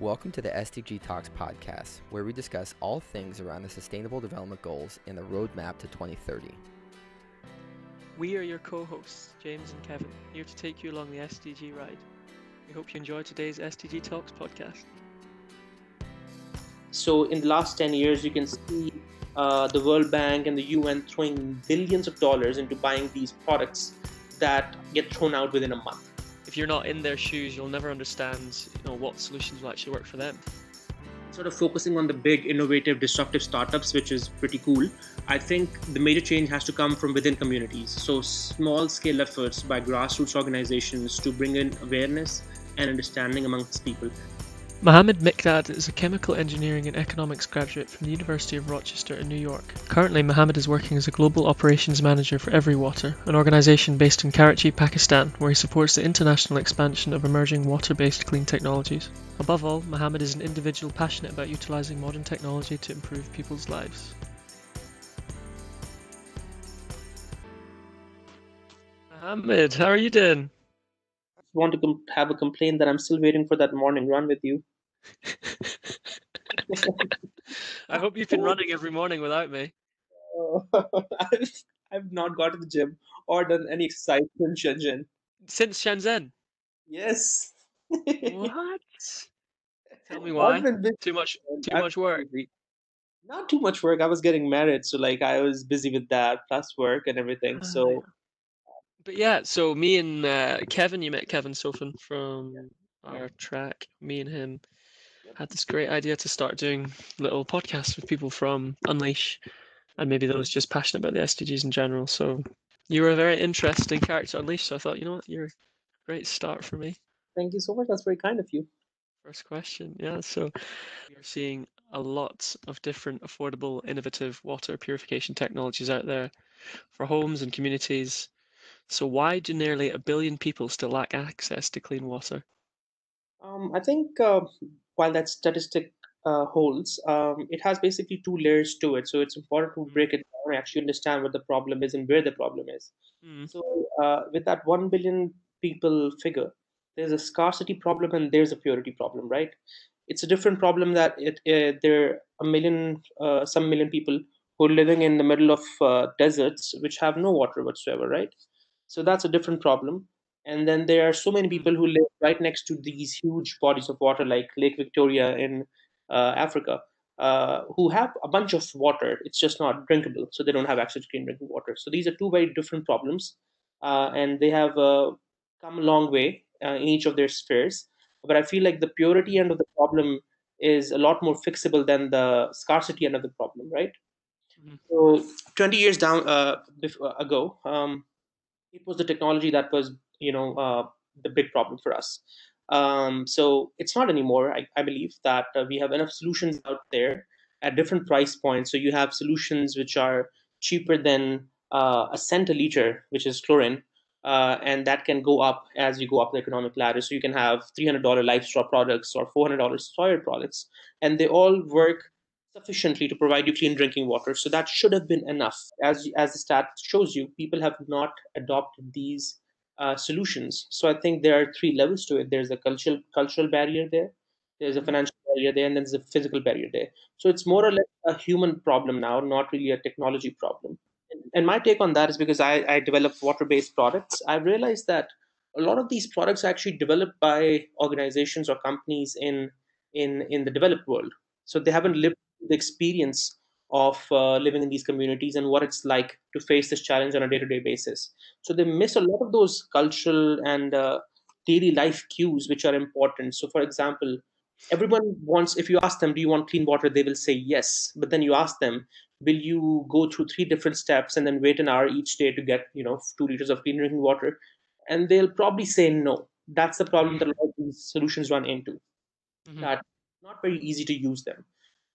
Welcome to the SDG Talks podcast, where we discuss all things around the Sustainable Development Goals and the roadmap to 2030. We are your co hosts, James and Kevin, here to take you along the SDG ride. We hope you enjoy today's SDG Talks podcast. So, in the last 10 years, you can see uh, the World Bank and the UN throwing billions of dollars into buying these products that get thrown out within a month if you're not in their shoes, you'll never understand you know what solutions will actually work for them. Sort of focusing on the big, innovative, disruptive startups, which is pretty cool. I think the major change has to come from within communities. So small scale efforts by grassroots organizations to bring in awareness and understanding amongst people. Mohammed Mikdad is a chemical engineering and economics graduate from the University of Rochester in New York. Currently, Mohammed is working as a global operations manager for Everywater, an organization based in Karachi, Pakistan, where he supports the international expansion of emerging water based clean technologies. Above all, Mohammed is an individual passionate about utilizing modern technology to improve people's lives. Mohammed, how are you doing? Want to com- have a complaint that I'm still waiting for that morning run with you. I hope you've been running every morning without me. Uh, I've, I've not gone to the gym or done any exercise since Shenzhen. Since Shenzhen? Yes. what? Tell me why. Too much. Too much work. Not too much work. I was getting married, so like I was busy with that plus work and everything. So ah but yeah, so me and uh, Kevin, you met Kevin Sofin from our track. Me and him had this great idea to start doing little podcasts with people from Unleash and maybe those just passionate about the SDGs in general. So you were a very interesting character Unleash. So I thought, you know what, you're a great start for me. Thank you so much. That's very kind of you. First question. Yeah. So are seeing a lot of different affordable, innovative water purification technologies out there for homes and communities so why do nearly a billion people still lack access to clean water? Um, I think uh, while that statistic uh, holds, um, it has basically two layers to it. So it's important to break it down and actually understand what the problem is and where the problem is. Mm. So uh, with that 1 billion people figure, there's a scarcity problem and there's a purity problem, right? It's a different problem that it, uh, there are a million, uh, some million people who are living in the middle of uh, deserts which have no water whatsoever, right? So that's a different problem. And then there are so many hmm. people who live right next to these huge bodies of water, like Lake Victoria in uh, Africa, uh, who have a bunch of water. It's just not drinkable, so they don't have access to clean drinking water. So these are two very different problems, uh, and they have uh, come a long way uh, in each of their spheres. But I feel like the purity end of the problem is a lot more fixable than the scarcity end of the problem, right? Mm-hmm. So 20 years down uh, ago, um, it was the technology that was you know uh, the big problem for us um, so it's not anymore i, I believe that uh, we have enough solutions out there at different price points so you have solutions which are cheaper than uh, a cent a liter which is chlorine uh, and that can go up as you go up the economic ladder. So you can have $300 LifeStraw products or $400 Sawyer products, and they all work sufficiently to provide you clean drinking water. So that should have been enough. As as the stat shows you, people have not adopted these uh, solutions. So I think there are three levels to it. There's a cultural cultural barrier there. There's a financial barrier there, and then there's a physical barrier there. So it's more or less a human problem now, not really a technology problem. And my take on that is because I, I develop water-based products. I've realized that a lot of these products are actually developed by organizations or companies in in in the developed world. So they haven't lived the experience of uh, living in these communities and what it's like to face this challenge on a day-to-day basis. So they miss a lot of those cultural and uh, daily life cues which are important. So for example everyone wants if you ask them do you want clean water? they will say yes. But then you ask them will you go through three different steps and then wait an hour each day to get you know two liters of clean drinking water? And they'll probably say no. That's the problem that a lot of these solutions run into mm-hmm. that not very easy to use them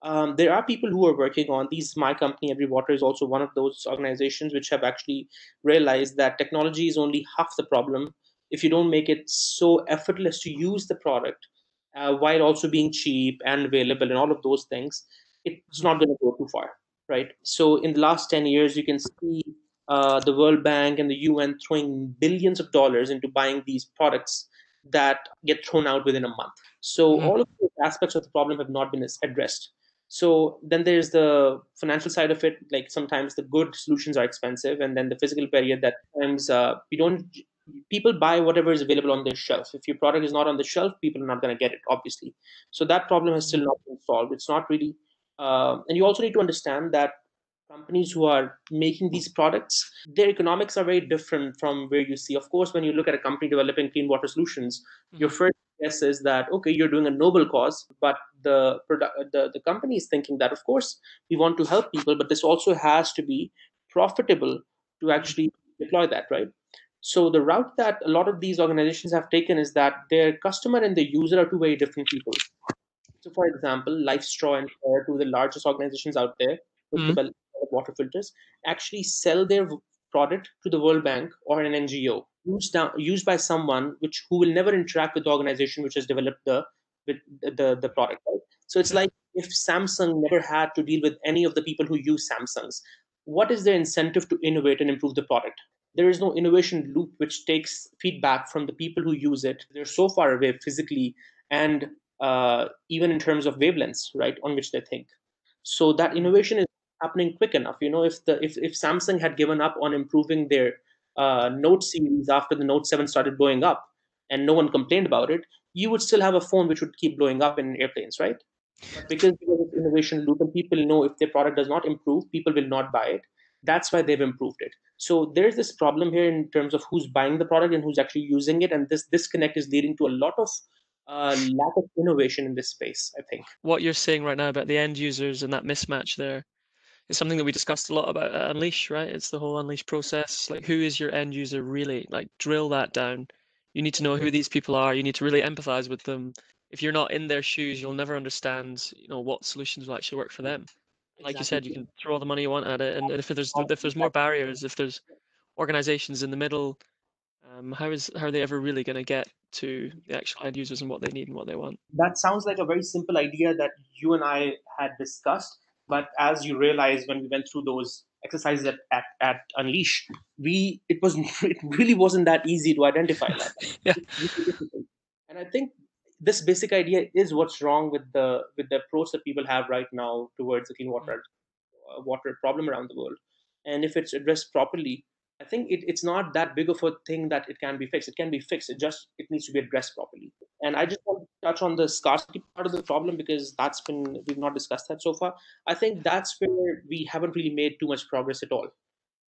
um, there are people who are working on these. My company, Every Water, is also one of those organizations which have actually realized that technology is only half the problem. If you don't make it so effortless to use the product uh, while also being cheap and available and all of those things, it's not going to go too far, right? So in the last 10 years, you can see uh, the World Bank and the UN throwing billions of dollars into buying these products that get thrown out within a month. So mm-hmm. all of those aspects of the problem have not been addressed. So then there's the financial side of it. Like sometimes the good solutions are expensive, and then the physical barrier that times uh, we don't. People buy whatever is available on their shelf. If your product is not on the shelf, people are not going to get it, obviously. So that problem has still not been solved. It's not really, uh, and you also need to understand that companies who are making these products, their economics are very different from where you see. Of course, when you look at a company developing clean water solutions, mm-hmm. your first guess is that okay, you're doing a noble cause, but the product, the the company is thinking that of course we want to help people, but this also has to be profitable to actually deploy that, right? So the route that a lot of these organizations have taken is that their customer and the user are two very different people. So, for example, LifeStraw and Care, two of the largest organizations out there, mm-hmm water filters actually sell their product to the World Bank or an NGO used, down, used by someone which who will never interact with the organization which has developed the with the, the product. Right? So it's like if Samsung never had to deal with any of the people who use Samsungs, what is their incentive to innovate and improve the product? There is no innovation loop which takes feedback from the people who use it. They're so far away physically and uh, even in terms of wavelengths, right, on which they think. So that innovation is happening quick enough. You know, if the if, if Samsung had given up on improving their uh, Note series after the Note 7 started blowing up and no one complained about it, you would still have a phone which would keep blowing up in airplanes, right? Because of innovation loop and people know if their product does not improve, people will not buy it. That's why they've improved it. So there's this problem here in terms of who's buying the product and who's actually using it, and this disconnect is leading to a lot of uh, lack of innovation in this space. I think what you're saying right now about the end users and that mismatch there it's something that we discussed a lot about Unleash, right? It's the whole Unleash process. Like, who is your end user really? Like, drill that down. You need to know who these people are. You need to really empathize with them. If you're not in their shoes, you'll never understand, you know, what solutions will actually work for them. Like you said, you can throw all the money you want at it, and if there's if there's more barriers, if there's organizations in the middle, um, how is how are they ever really going to get to the actual end users and what they need and what they want? That sounds like a very simple idea that you and I had discussed but as you realize when we went through those exercises at, at, at Unleash, we it was it really wasn't that easy to identify that. yeah. And I think this basic idea is what's wrong with the with the approach that people have right now towards the clean water uh, water problem around the world. And if it's addressed properly, I think it, it's not that big of a thing that it can be fixed. It can be fixed. It just it needs to be addressed properly. And I just want to touch on the scarcity part of the problem because that's been we've not discussed that so far. I think that's where we haven't really made too much progress at all,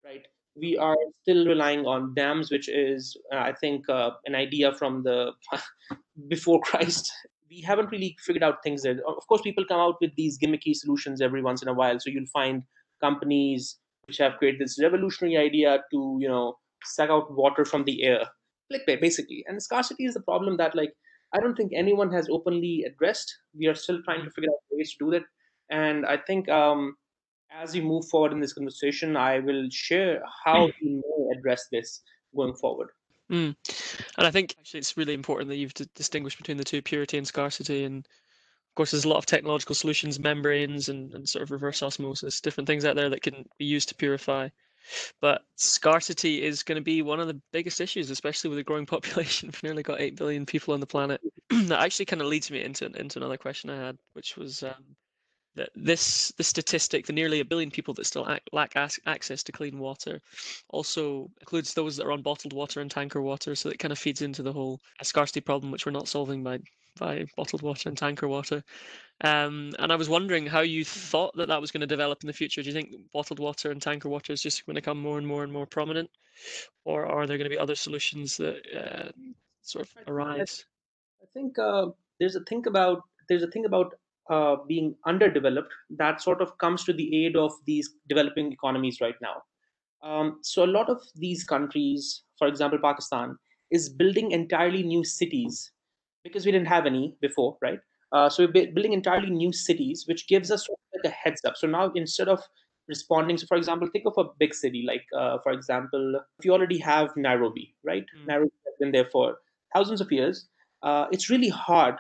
right? We are still relying on dams, which is uh, I think uh, an idea from the before Christ. We haven't really figured out things there. Of course, people come out with these gimmicky solutions every once in a while. So you'll find companies which have created this revolutionary idea to you know suck out water from the air. Basically. And scarcity is the problem that like i don't think anyone has openly addressed. We are still trying to figure out ways to do that. And i think um, as we move forward in this conversation i will share how we may address this going forward. Mm. and i think actually it's really important that you've distinguished between the two purity and scarcity and course, there's a lot of technological solutions, membranes and, and sort of reverse osmosis, different things out there that can be used to purify. But scarcity is going to be one of the biggest issues, especially with a growing population. We've nearly got 8 billion people on the planet. that actually kind of leads me into, into another question I had, which was um, that this the statistic, the nearly a billion people that still lack access to clean water, also includes those that are on bottled water and tanker water. So it kind of feeds into the whole scarcity problem, which we're not solving by by bottled water and tanker water. Um, and I was wondering how you thought that that was going to develop in the future. Do you think bottled water and tanker water is just going to become more and more and more prominent, or are there going to be other solutions that uh, sort of arise? I think uh, there's a thing about there's a thing about uh, being underdeveloped that sort of comes to the aid of these developing economies right now. Um, so a lot of these countries, for example, Pakistan, is building entirely new cities because we didn't have any before, right? Uh, so we're building entirely new cities, which gives us sort of like a heads up. So now instead of responding, so for example, think of a big city, like uh, for example, if you already have Nairobi, right? Mm. Nairobi has been there for thousands of years. Uh, it's really hard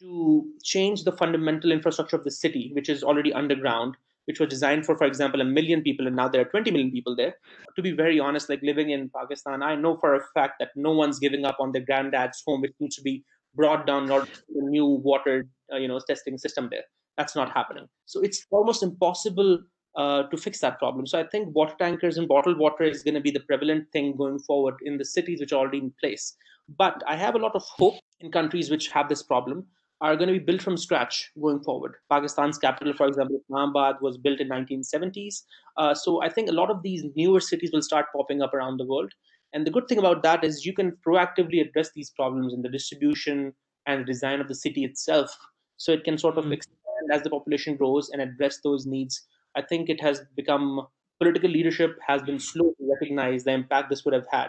to change the fundamental infrastructure of the city, which is already underground, which was designed for, for example, a million people, and now there are 20 million people there. To be very honest, like living in Pakistan, I know for a fact that no one's giving up on their granddad's home. It needs to be brought down a new water, uh, you know, testing system there. That's not happening. So it's almost impossible uh, to fix that problem. So I think water tankers and bottled water is going to be the prevalent thing going forward in the cities which are already in place. But I have a lot of hope in countries which have this problem are going to be built from scratch going forward. Pakistan's capital, for example, Islamabad, was built in 1970s. Uh, so I think a lot of these newer cities will start popping up around the world. And the good thing about that is you can proactively address these problems in the distribution and design of the city itself. So it can sort of mm-hmm. expand as the population grows and address those needs. I think it has become political leadership has been slow to recognize the impact this would have had.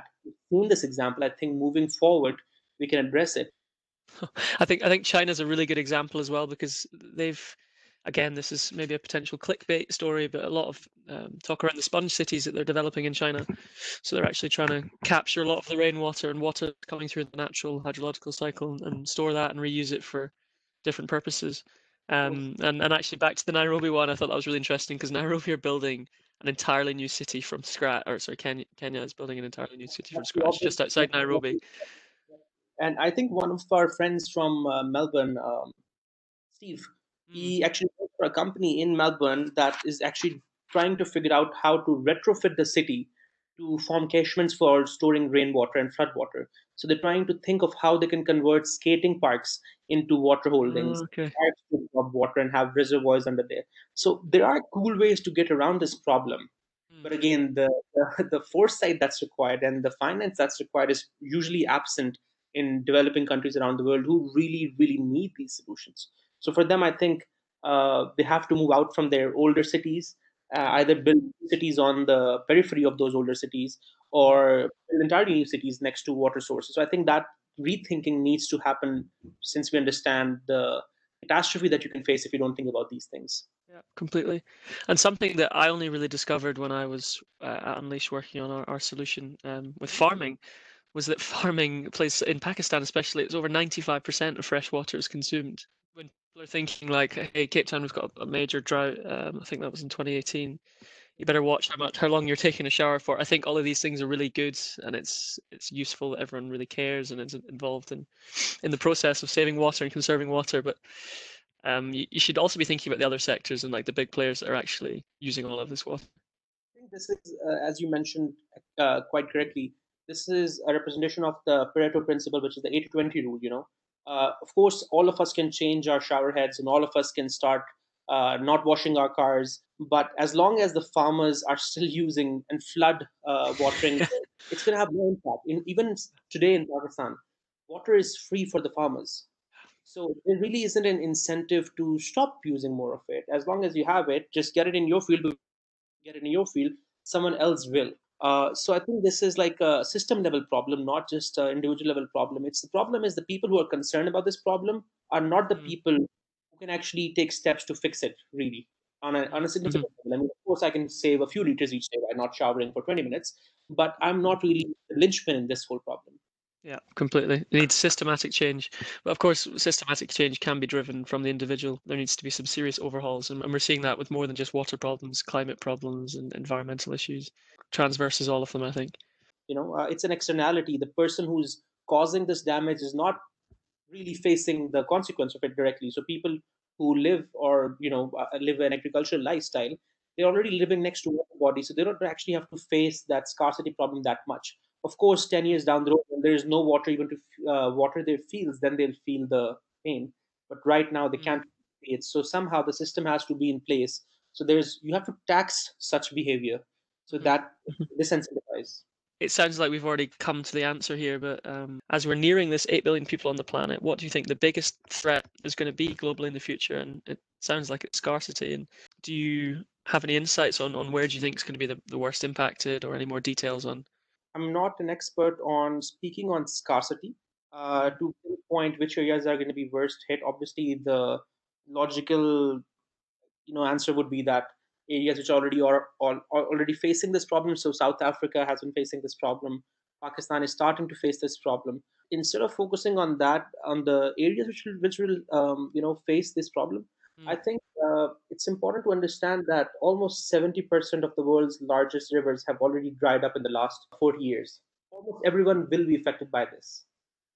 In this example, I think moving forward, we can address it. I think I think China's a really good example as well because they've again this is maybe a potential clickbait story, but a lot of um, talk around the sponge cities that they're developing in China. So they're actually trying to capture a lot of the rainwater and water coming through the natural hydrological cycle and store that and reuse it for different purposes. Um, and and actually back to the Nairobi one, I thought that was really interesting because Nairobi are building an entirely new city from scratch, or sorry, Kenya, Kenya is building an entirely new city from scratch just outside Nairobi. And I think one of our friends from uh, Melbourne, um, Steve, mm. he hmm. actually works for a company in Melbourne that is actually trying to figure out how to retrofit the city to form catchments for storing rainwater and floodwater. So they're trying to think of how they can convert skating parks into water holdings, oh, okay. of water and have reservoirs under there. So there are cool ways to get around this problem. But hmm. again, the, the, the foresight that's required and the finance that's required is usually absent in developing countries around the world who really, really need these solutions. So for them, I think uh, they have to move out from their older cities, uh, either build cities on the periphery of those older cities or build entirely new cities next to water sources. So I think that rethinking needs to happen since we understand the catastrophe that you can face if you don't think about these things. Yeah, completely. And something that I only really discovered when I was uh, at Unleash working on our, our solution um, with farming was that farming plays in Pakistan, especially, it's over 95% of fresh water is consumed. People are thinking like, "Hey, Cape Town, we've got a major drought," um, I think that was in 2018. You better watch how much, how long you're taking a shower for. I think all of these things are really good, and it's it's useful that everyone really cares and is involved in in the process of saving water and conserving water. But um, you, you should also be thinking about the other sectors and like the big players that are actually using all of this water. I think this is, uh, as you mentioned uh, quite correctly, this is a representation of the Pareto principle, which is the 80 20 rule. You know, uh, of course, all of us can change our shower heads and all of us can start uh, not washing our cars. But as long as the farmers are still using and flood uh, watering, it's going to have no impact. In, even today in Pakistan, water is free for the farmers. So there really isn't an incentive to stop using more of it. As long as you have it, just get it in your field. Get it in your field. Someone else will. Uh, so I think this is like a system level problem, not just an individual level problem. It's the problem is the people who are concerned about this problem are not the mm-hmm. people who can actually take steps to fix it really on a, on a significant mm-hmm. level. I mean, of course, I can save a few liters each day by not showering for 20 minutes, but I'm not really the linchpin in this whole problem. Yeah, completely. It needs systematic change. But of course, systematic change can be driven from the individual. There needs to be some serious overhauls. And, and we're seeing that with more than just water problems, climate problems, and environmental issues. Transverses all of them, I think. You know, uh, it's an externality. The person who's causing this damage is not really facing the consequence of it directly. So people who live or, you know, uh, live an agricultural lifestyle, they're already living next to water bodies. So they don't actually have to face that scarcity problem that much of course 10 years down the road when there is no water even to uh, water their fields then they'll feel the pain. But right now they hmm. can't pay it. So somehow the system has to be in place. So there's you have to tax such behavior so hmm. that desensitize. It sounds like we've already come to the answer here but um, as we're nearing this 8 billion people on the planet what do you think the biggest threat is going to be globally in the future? And it sounds like it's scarcity. And do you have any insights on, on where do you think is going to be the, the worst impacted or any more details on I'm not an expert on speaking on scarcity uh, to pinpoint which areas are going to be worst hit. Obviously, the logical, you know, answer would be that areas which already are, are already facing this problem. So South Africa has been facing this problem. Pakistan is starting to face this problem. Instead of focusing on that, on the areas which will, which will um, you know face this problem, mm. I think uh, it's important to understand that almost 70% of the world's largest rivers have already dried up in the last 40 years. Almost everyone will be affected by this.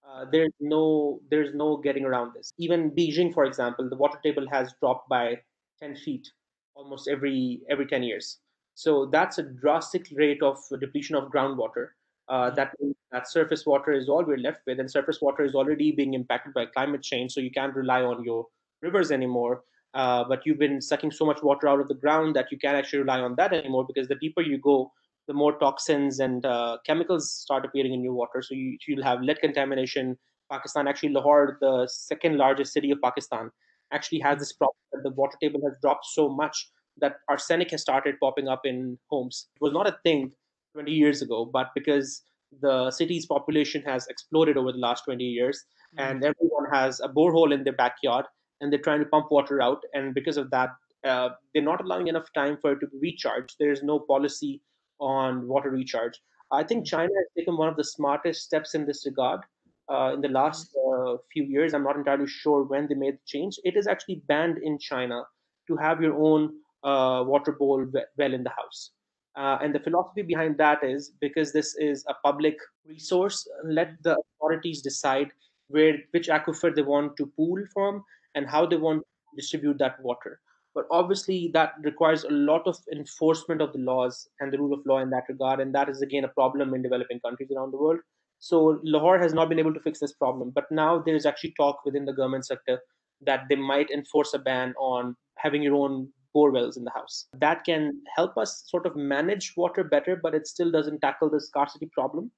Uh, there's no there's no getting around this. Even Beijing, for example, the water table has dropped by 10 feet almost every every 10 years. So that's a drastic rate of depletion of groundwater. Uh, that that surface water is all we're left with, and surface water is already being impacted by climate change. So you can't rely on your rivers anymore. Uh, but you've been sucking so much water out of the ground that you can't actually rely on that anymore because the deeper you go, the more toxins and uh, chemicals start appearing in your water. So you, you'll have lead contamination. Pakistan, actually, Lahore, the second largest city of Pakistan, actually has this problem that the water table has dropped so much that arsenic has started popping up in homes. It was not a thing 20 years ago, but because the city's population has exploded over the last 20 years mm-hmm. and everyone has a borehole in their backyard and they're trying to pump water out. And because of that uh, they're not allowing enough time for it to be recharged there's no policy on water recharge. I think china has taken one of the smartest steps in this regard. Uh, in the last mm-hmm. uh, few years i'm not entirely sure when they made the change. It is actually banned in china to have your own uh, water bowl well in the house. Uh, and the philosophy behind that is because this is a public resource let the authorities decide where which aquifer they want to pool from and how they want to distribute that water. But obviously, that requires a lot of enforcement of the laws and the rule of law in that regard. And that is, again, a problem in developing countries around the world. So Lahore has not been able to fix this problem. But now there is actually talk within the government sector that they might enforce a ban on having your own bore wells in the house. That can help us sort of manage water better, but it still doesn't tackle the scarcity problem.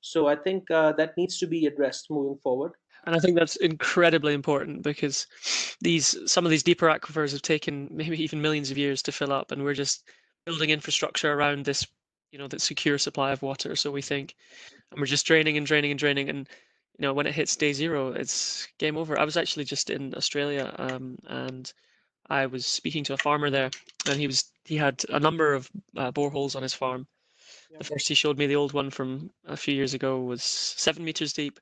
So I think uh, that needs to be addressed moving forward and I think that's incredibly important because these some of these deeper aquifers have taken maybe even millions of years to fill up, and we're just building infrastructure around this, you know, that secure supply of water. So we think, and we're just draining and draining and draining, and you know, when it hits day zero, it's game over. I was actually just in Australia, um, and I was speaking to a farmer there, and he was he had a number of uh, boreholes on his farm. The first he showed me, the old one from a few years ago, was seven meters deep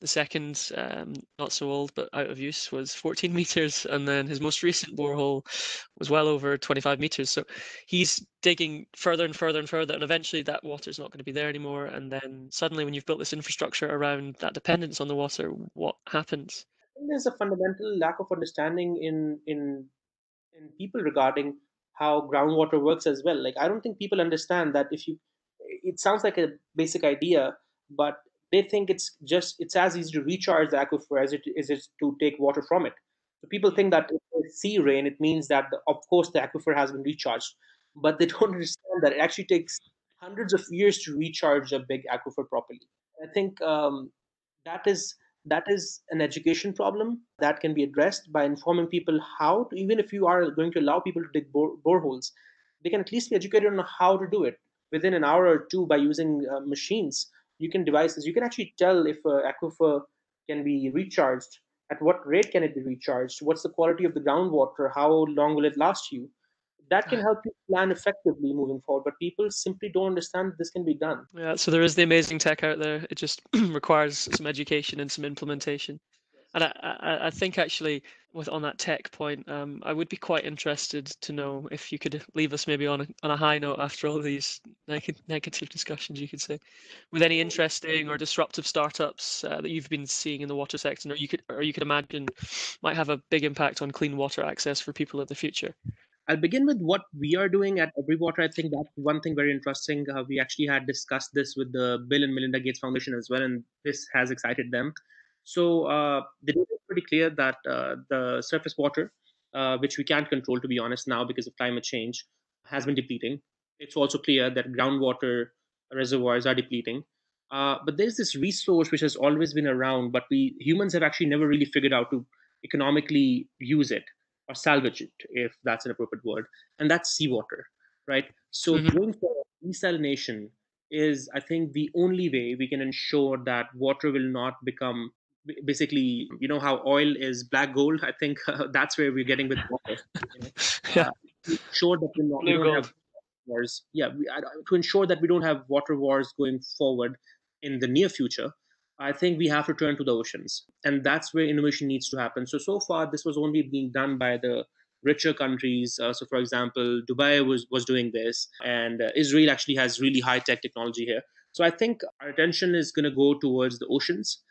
the second, um, not so old but out of use, was 14 meters, and then his most recent borehole was well over 25 meters. So he's digging further and further and further, and eventually that water is not going to be there anymore. And then suddenly, when you've built this infrastructure around that dependence on the water, what happens? There's a fundamental lack of understanding in in in people regarding how groundwater works as well. Like I don't think people understand that if you, it sounds like a basic idea, but they think it's just it's as easy to recharge the aquifer as it is to take water from it. So people think that if it's sea rain, it means that the, of course the aquifer has been recharged, but they don't understand that it actually takes hundreds of years to recharge a big aquifer properly. I think um, that is that is an education problem that can be addressed by informing people how to, even if you are going to allow people to dig bore, boreholes, they can at least be educated on how to do it within an hour or two by using uh, machines. You can devices you can actually tell if an aquifer can be recharged. At what rate can it be recharged? What's the quality of the groundwater? How long will it last you? That can help you plan effectively moving forward but people simply don't understand this can be done. Yeah so there is the amazing tech out there. It just requires some education and some implementation and I, I, I think actually with on that tech point, um, I would be quite interested to know if you could leave us maybe on a, on a high note after all these neg- negative discussions, you could say, with any interesting or disruptive startups uh, that you've been seeing in the water sector, or you could or you could imagine might have a big impact on clean water access for people in the future. I'll begin with what we are doing at Everywater. I think that's one thing very interesting. Uh, we actually had discussed this with the Bill and Melinda Gates Foundation as well, and this has excited them. So uh, the data is pretty clear that uh, the surface water, uh, which we can't control to be honest now because of climate change, has been depleting. It's also clear that groundwater reservoirs are depleting. Uh, but there's this resource which has always been around, but we humans have actually never really figured out to economically use it or salvage it, if that's an appropriate word, and that's seawater, right? So mm-hmm. going for desalination is, I think, the only way we can ensure that water will not become basically you know how oil is black gold i think uh, that's where we're getting with water you know? yeah uh, ensure that we, not, we don't have wars yeah we, uh, to ensure that we don't have water wars going forward in the near future i think we have to turn to the oceans and that's where innovation needs to happen so so far this was only being done by the richer countries. Uh, so, for example, Dubai was was doing this, and uh, Israel actually has really high tech technology here. So, I think our attention is going to go towards the oceans.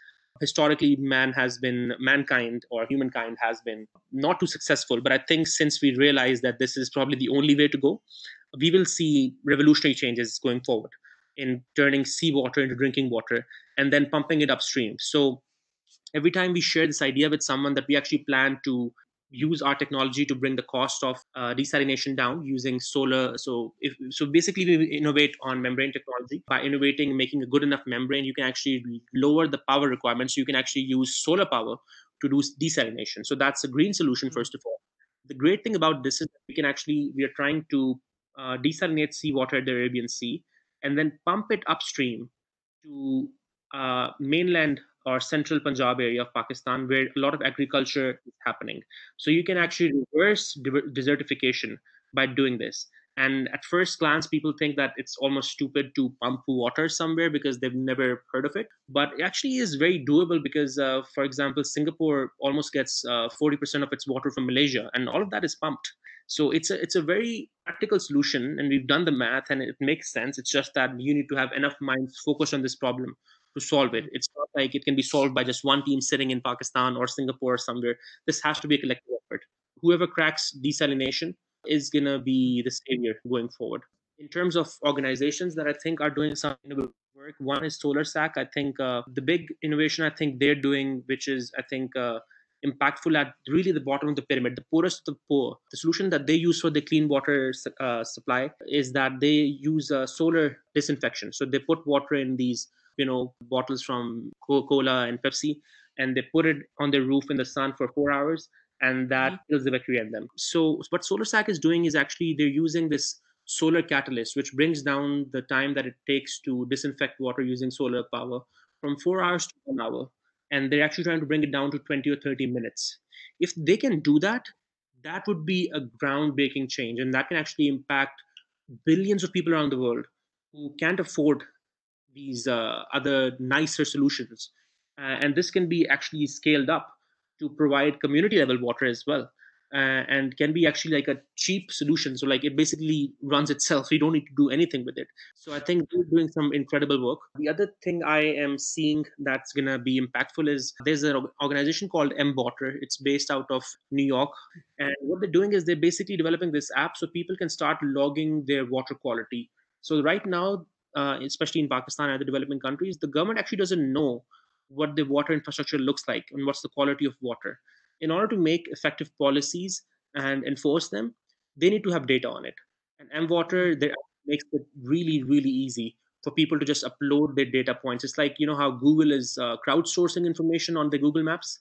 Historically, man has been mankind or humankind has been not too successful. But I think since we realize that this is probably the only way to go, we will see revolutionary changes going forward in turning seawater into drinking water and then pumping it upstream. So every time we share this idea with someone that we actually plan to use our technology to bring the cost of uh, desalination down using solar. So if so basically we innovate on membrane technology. By innovating making a good enough membrane you can actually lower the power requirements. You can actually use solar power to do desalination. So that's a green solution mm-hmm. first of all. The great thing about this is that we can actually we are trying to uh, desalinate seawater at the arabian sea and then pump it upstream to uh, mainland or central Punjab area of Pakistan, where a lot of agriculture is happening. So you can actually reverse desertification by doing this. And at first glance, people think that it's almost stupid to pump water somewhere because they've never heard of it. But it actually is very doable because, uh, for example, Singapore almost gets uh, 40% of its water from Malaysia, and all of that is pumped. So it's a it's a very practical solution, and we've done the math, and it makes sense. It's just that you need to have enough minds focused on this problem to solve it. It's not like it can be solved by just one team sitting in Pakistan or Singapore or somewhere. This has to be a collective effort. Whoever cracks desalination is going to be the savior going forward. In terms of organizations that I think are doing some work, one is SolarSAC. I think uh, the big innovation I think they're doing, which is I think uh, impactful at really the bottom of the pyramid, the poorest of the poor. The solution that they use for the clean water uh, supply is that they use uh, solar disinfection. So they put water in these you know bottles from coca-cola and pepsi and they put it on their roof in the sun for four hours and that mm-hmm. kills the bacteria in them so what solarsac is doing is actually they're using this solar catalyst which brings down the time that it takes to disinfect water using solar power from four hours to one hour and they're actually trying to bring it down to 20 or 30 minutes if they can do that that would be a groundbreaking change and that can actually impact billions of people around the world who can't afford these uh, other nicer solutions. Uh, and this can be actually scaled up to provide community level water as well. Uh, and can be actually like a cheap solution. So like it basically runs itself. You don't need to do anything with it. So I think they're doing some incredible work. The other thing I am seeing that's gonna be impactful is there's an organization called mWater. It's based out of New York, and what they're doing is they're basically developing this app so people can start logging their water quality. So right now uh, especially in Pakistan and other developing countries, the government actually doesn't know what the water infrastructure looks like and what's the quality of water. In order to make effective policies and enforce them, they need to have data on it. And mWater makes it really, really easy for people to just upload their data points. It's like you know how Google is uh, crowdsourcing information on the Google Maps.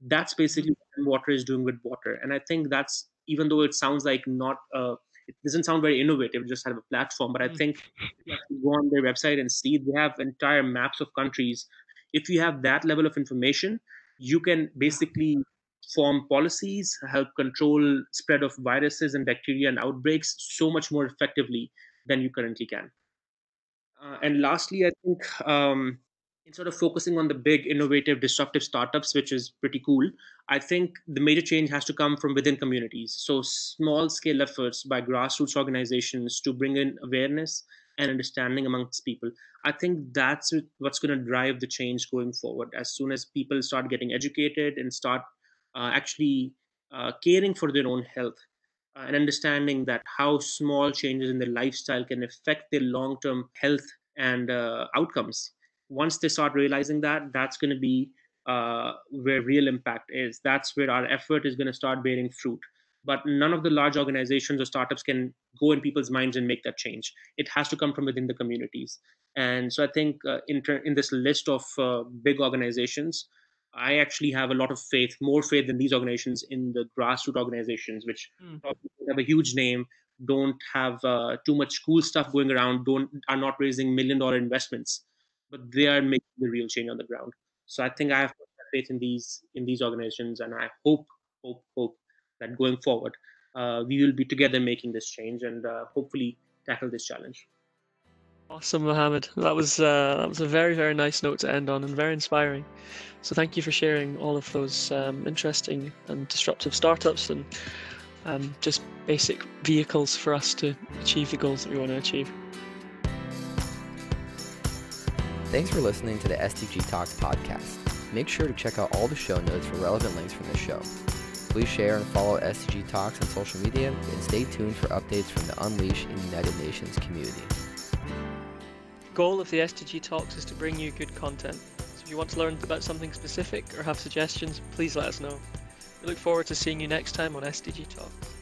That's basically what water is doing with water. And I think that's even though it sounds like not a it doesn't sound very innovative just have a platform but i mm. think you go on their website and see they have entire maps of countries if you have that level of information you can basically form policies help control spread of viruses and bacteria and outbreaks so much more effectively than you currently can uh, and lastly i think um, instead of focusing on the big innovative disruptive startups which is pretty cool i think the major change has to come from within communities. So small scale efforts by grassroots organizations to bring in awareness and understanding amongst people. I think that's what's going to drive the change going forward. As soon as people start getting educated and start uh, actually uh, caring for their own health uh, and understanding that how small changes in their lifestyle can affect their long term health and uh, outcomes once they start realizing that, that's going to be uh, where real impact is. That's where our effort is going to start bearing fruit. But none of the large organizations or startups can go in people's minds and make that change. It has to come from within the communities. And so I think uh, in, ter- in this list of uh, big organizations, I actually have a lot of faith, more faith than these organizations in the grassroots organizations, which mm. have a huge name, don't have uh, too much cool stuff going around, don't are not raising million dollar investments but they are making the real change on the ground. So I think I have faith in these in these organizations, and I hope hope hope that going forward uh, we will be together making this change and uh, hopefully tackle this challenge. Awesome, Mohammed. That was uh, that was a very very nice note to end on and very inspiring. So thank you for sharing all of those um, interesting and disruptive startups and um, just basic vehicles for us to achieve the goals that we want to achieve. Thanks for listening to the SDG Talks podcast. Make sure to check out all the show notes for relevant links from the show. Please share and follow SDG Talks on social media and stay tuned for updates from the Unleash and United Nations community. The goal of the SDG Talks is to bring you good content. So if you want to learn about something specific or have suggestions, please let us know. We look forward to seeing you next time on SDG Talks.